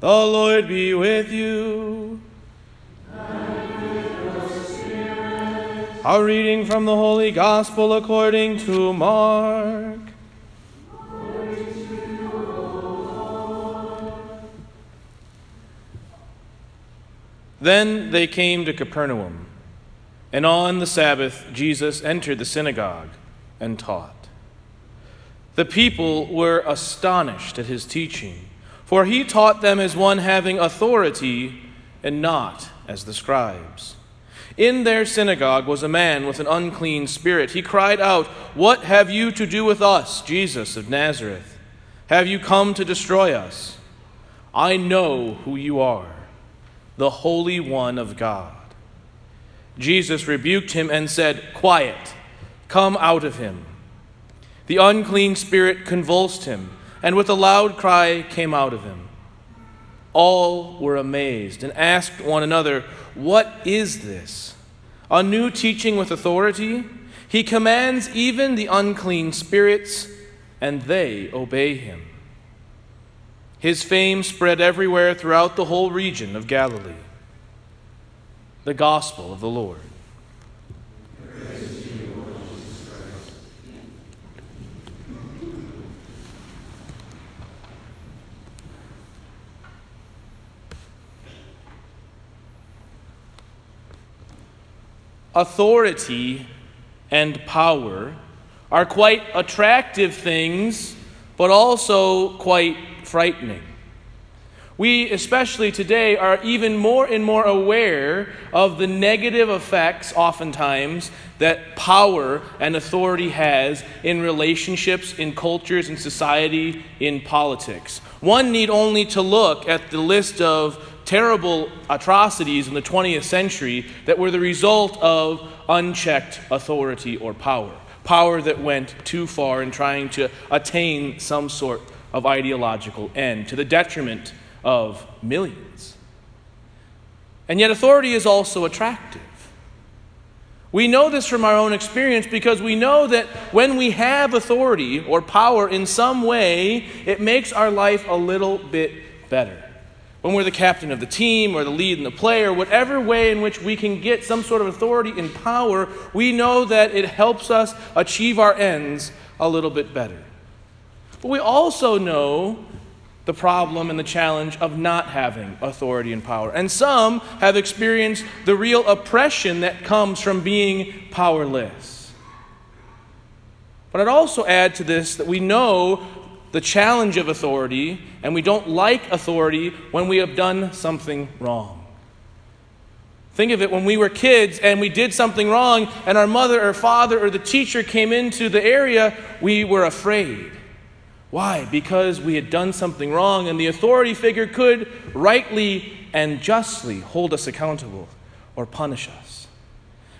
The Lord be with you. Our reading from the Holy Gospel according to Mark. Then they came to Capernaum, and on the Sabbath Jesus entered the synagogue and taught. The people were astonished at his teaching, for he taught them as one having authority and not as the scribes. In their synagogue was a man with an unclean spirit. He cried out, What have you to do with us, Jesus of Nazareth? Have you come to destroy us? I know who you are, the Holy One of God. Jesus rebuked him and said, Quiet, come out of him. The unclean spirit convulsed him, and with a loud cry came out of him. All were amazed and asked one another, What is this? A new teaching with authority? He commands even the unclean spirits, and they obey him. His fame spread everywhere throughout the whole region of Galilee. The Gospel of the Lord. Authority and power are quite attractive things, but also quite frightening. We, especially today, are even more and more aware of the negative effects, oftentimes, that power and authority has in relationships, in cultures, in society, in politics. One need only to look at the list of terrible atrocities in the 20th century that were the result of unchecked authority or power. Power that went too far in trying to attain some sort of ideological end to the detriment of millions. And yet, authority is also attractive. We know this from our own experience because we know that when we have authority or power in some way, it makes our life a little bit better when we're the captain of the team or the lead in the play or whatever way in which we can get some sort of authority and power, we know that it helps us achieve our ends a little bit better. But we also know the problem and the challenge of not having authority and power. And some have experienced the real oppression that comes from being powerless. But I'd also add to this that we know the challenge of authority, and we don't like authority when we have done something wrong. Think of it when we were kids and we did something wrong, and our mother or father or the teacher came into the area, we were afraid. Why? Because we had done something wrong, and the authority figure could rightly and justly hold us accountable or punish us.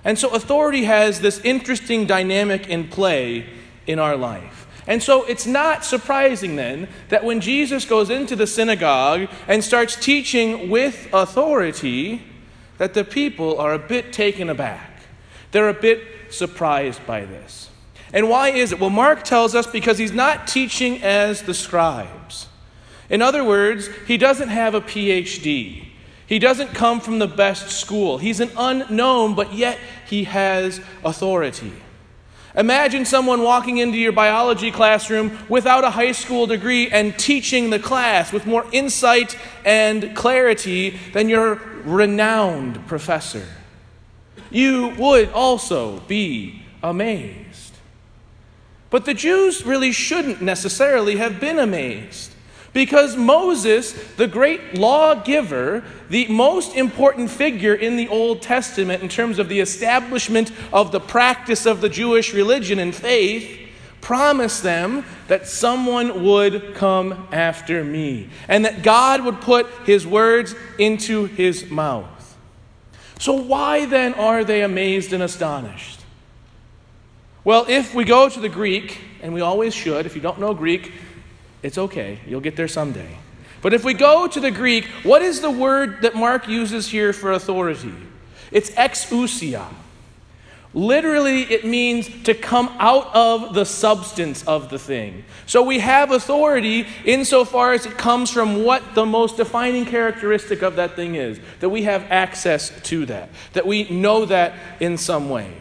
And so, authority has this interesting dynamic in play in our life. And so it's not surprising then that when Jesus goes into the synagogue and starts teaching with authority, that the people are a bit taken aback. They're a bit surprised by this. And why is it? Well, Mark tells us because he's not teaching as the scribes. In other words, he doesn't have a PhD. He doesn't come from the best school. He's an unknown, but yet he has authority. Imagine someone walking into your biology classroom without a high school degree and teaching the class with more insight and clarity than your renowned professor. You would also be amazed. But the Jews really shouldn't necessarily have been amazed. Because Moses, the great lawgiver, the most important figure in the Old Testament in terms of the establishment of the practice of the Jewish religion and faith, promised them that someone would come after me and that God would put his words into his mouth. So, why then are they amazed and astonished? Well, if we go to the Greek, and we always should, if you don't know Greek, it's okay, you'll get there someday. But if we go to the Greek, what is the word that Mark uses here for authority? It's exousia. Literally, it means to come out of the substance of the thing. So we have authority insofar as it comes from what the most defining characteristic of that thing is. That we have access to that, that we know that in some way.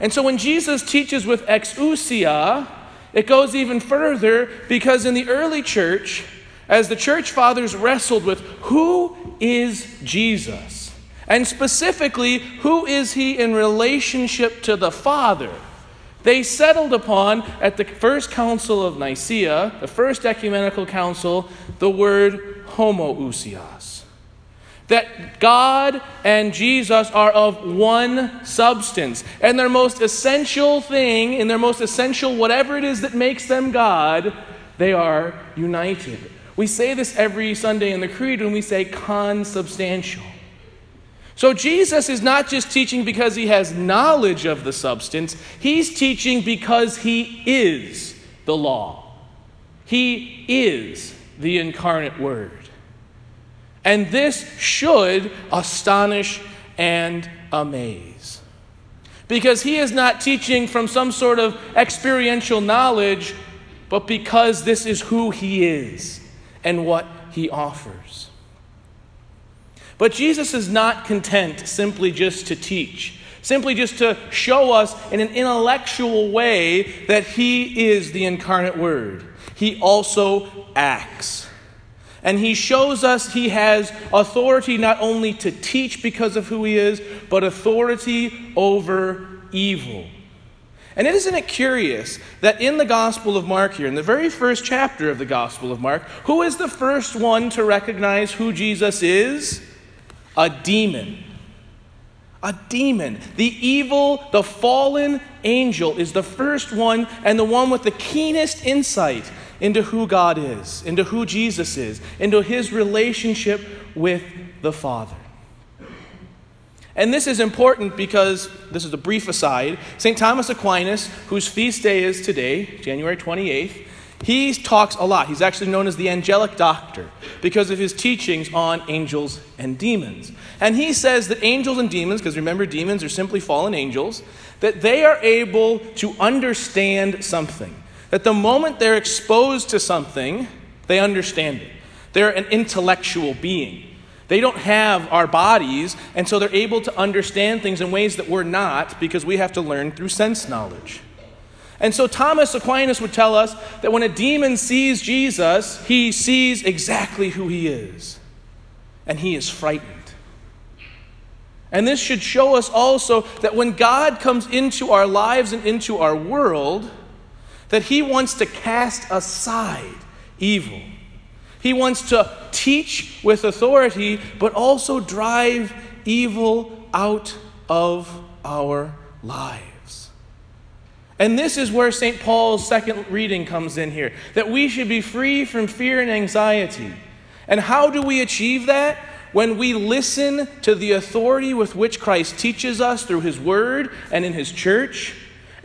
And so when Jesus teaches with exousia, it goes even further because in the early church, as the church fathers wrestled with who is Jesus? And specifically, who is he in relationship to the Father? They settled upon, at the first council of Nicaea, the first ecumenical council, the word homoousios. That God and Jesus are of one substance. And their most essential thing, in their most essential whatever it is that makes them God, they are united. We say this every Sunday in the Creed when we say consubstantial. So Jesus is not just teaching because he has knowledge of the substance, he's teaching because he is the law. He is the incarnate word. And this should astonish and amaze. Because he is not teaching from some sort of experiential knowledge, but because this is who he is and what he offers. But Jesus is not content simply just to teach, simply just to show us in an intellectual way that He is the incarnate Word. He also acts. And He shows us He has authority not only to teach because of who He is, but authority over evil. And isn't it curious that in the Gospel of Mark here, in the very first chapter of the Gospel of Mark, who is the first one to recognize who Jesus is? a demon. A demon. The evil, the fallen angel is the first one and the one with the keenest insight into who God is, into who Jesus is, into his relationship with the Father. And this is important because, this is a brief aside, St. Thomas Aquinas, whose feast day is today, January 28th, he talks a lot. He's actually known as the angelic doctor because of his teachings on angels and demons. And he says that angels and demons, because remember, demons are simply fallen angels, that they are able to understand something. That the moment they're exposed to something, they understand it. They're an intellectual being. They don't have our bodies, and so they're able to understand things in ways that we're not because we have to learn through sense knowledge. And so Thomas Aquinas would tell us that when a demon sees Jesus, he sees exactly who he is, and he is frightened. And this should show us also that when God comes into our lives and into our world, that he wants to cast aside evil. He wants to teach with authority, but also drive evil out of our lives. And this is where St. Paul's second reading comes in here that we should be free from fear and anxiety. And how do we achieve that? When we listen to the authority with which Christ teaches us through his word and in his church,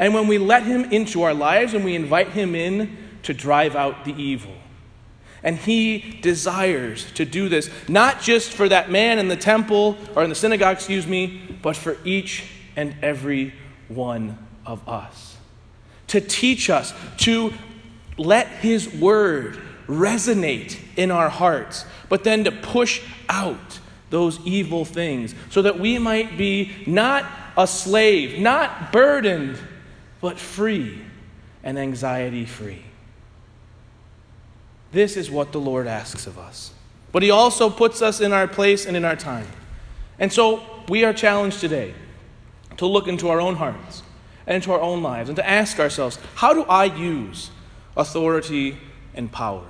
and when we let him into our lives and we invite him in to drive out the evil. And he desires to do this, not just for that man in the temple or in the synagogue, excuse me, but for each and every one of us to teach us, to let His word resonate in our hearts, but then to push out those evil things so that we might be not a slave, not burdened, but free and anxiety free. This is what the Lord asks of us. But He also puts us in our place and in our time. And so we are challenged today to look into our own hearts and into our own lives and to ask ourselves how do I use authority and power?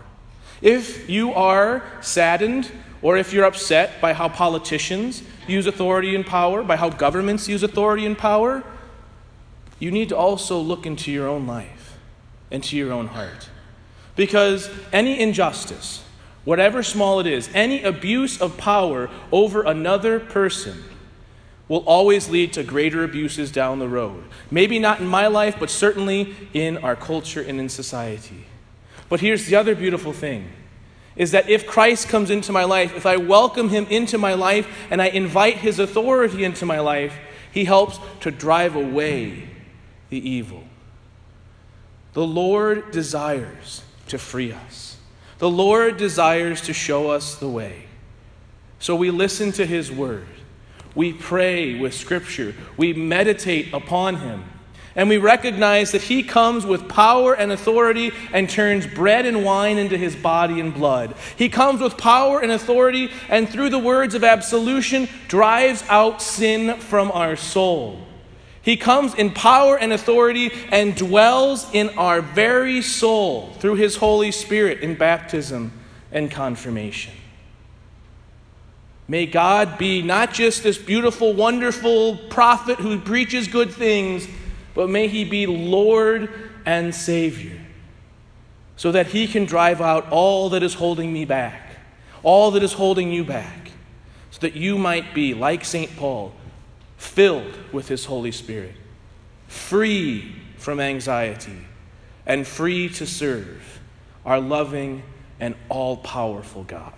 If you are saddened or if you're upset by how politicians use authority and power, by how governments use authority and power, you need to also look into your own life, into your own heart. Because any injustice, whatever small it is, any abuse of power over another person will always lead to greater abuses down the road. Maybe not in my life, but certainly in our culture and in society. But here's the other beautiful thing is that if Christ comes into my life, if I welcome him into my life and I invite his authority into my life, He helps to drive away the evil. The Lord desires to free us. The Lord desires to show us the way. So we listen to His word. We pray with Scripture. We meditate upon Him. And we recognize that He comes with power and authority and turns bread and wine into His body and blood. He comes with power and authority and through the words of absolution drives out sin from our soul. He comes in power and authority and dwells in our very soul through His Holy Spirit in baptism and confirmation. May God be not just this beautiful, wonderful prophet who preaches good things, but may He be Lord and Savior so that He can drive out all that is holding me back, all that is holding you back, so that you might be, like St. Paul, filled with His Holy Spirit, free from anxiety, and free to serve our loving and all powerful God.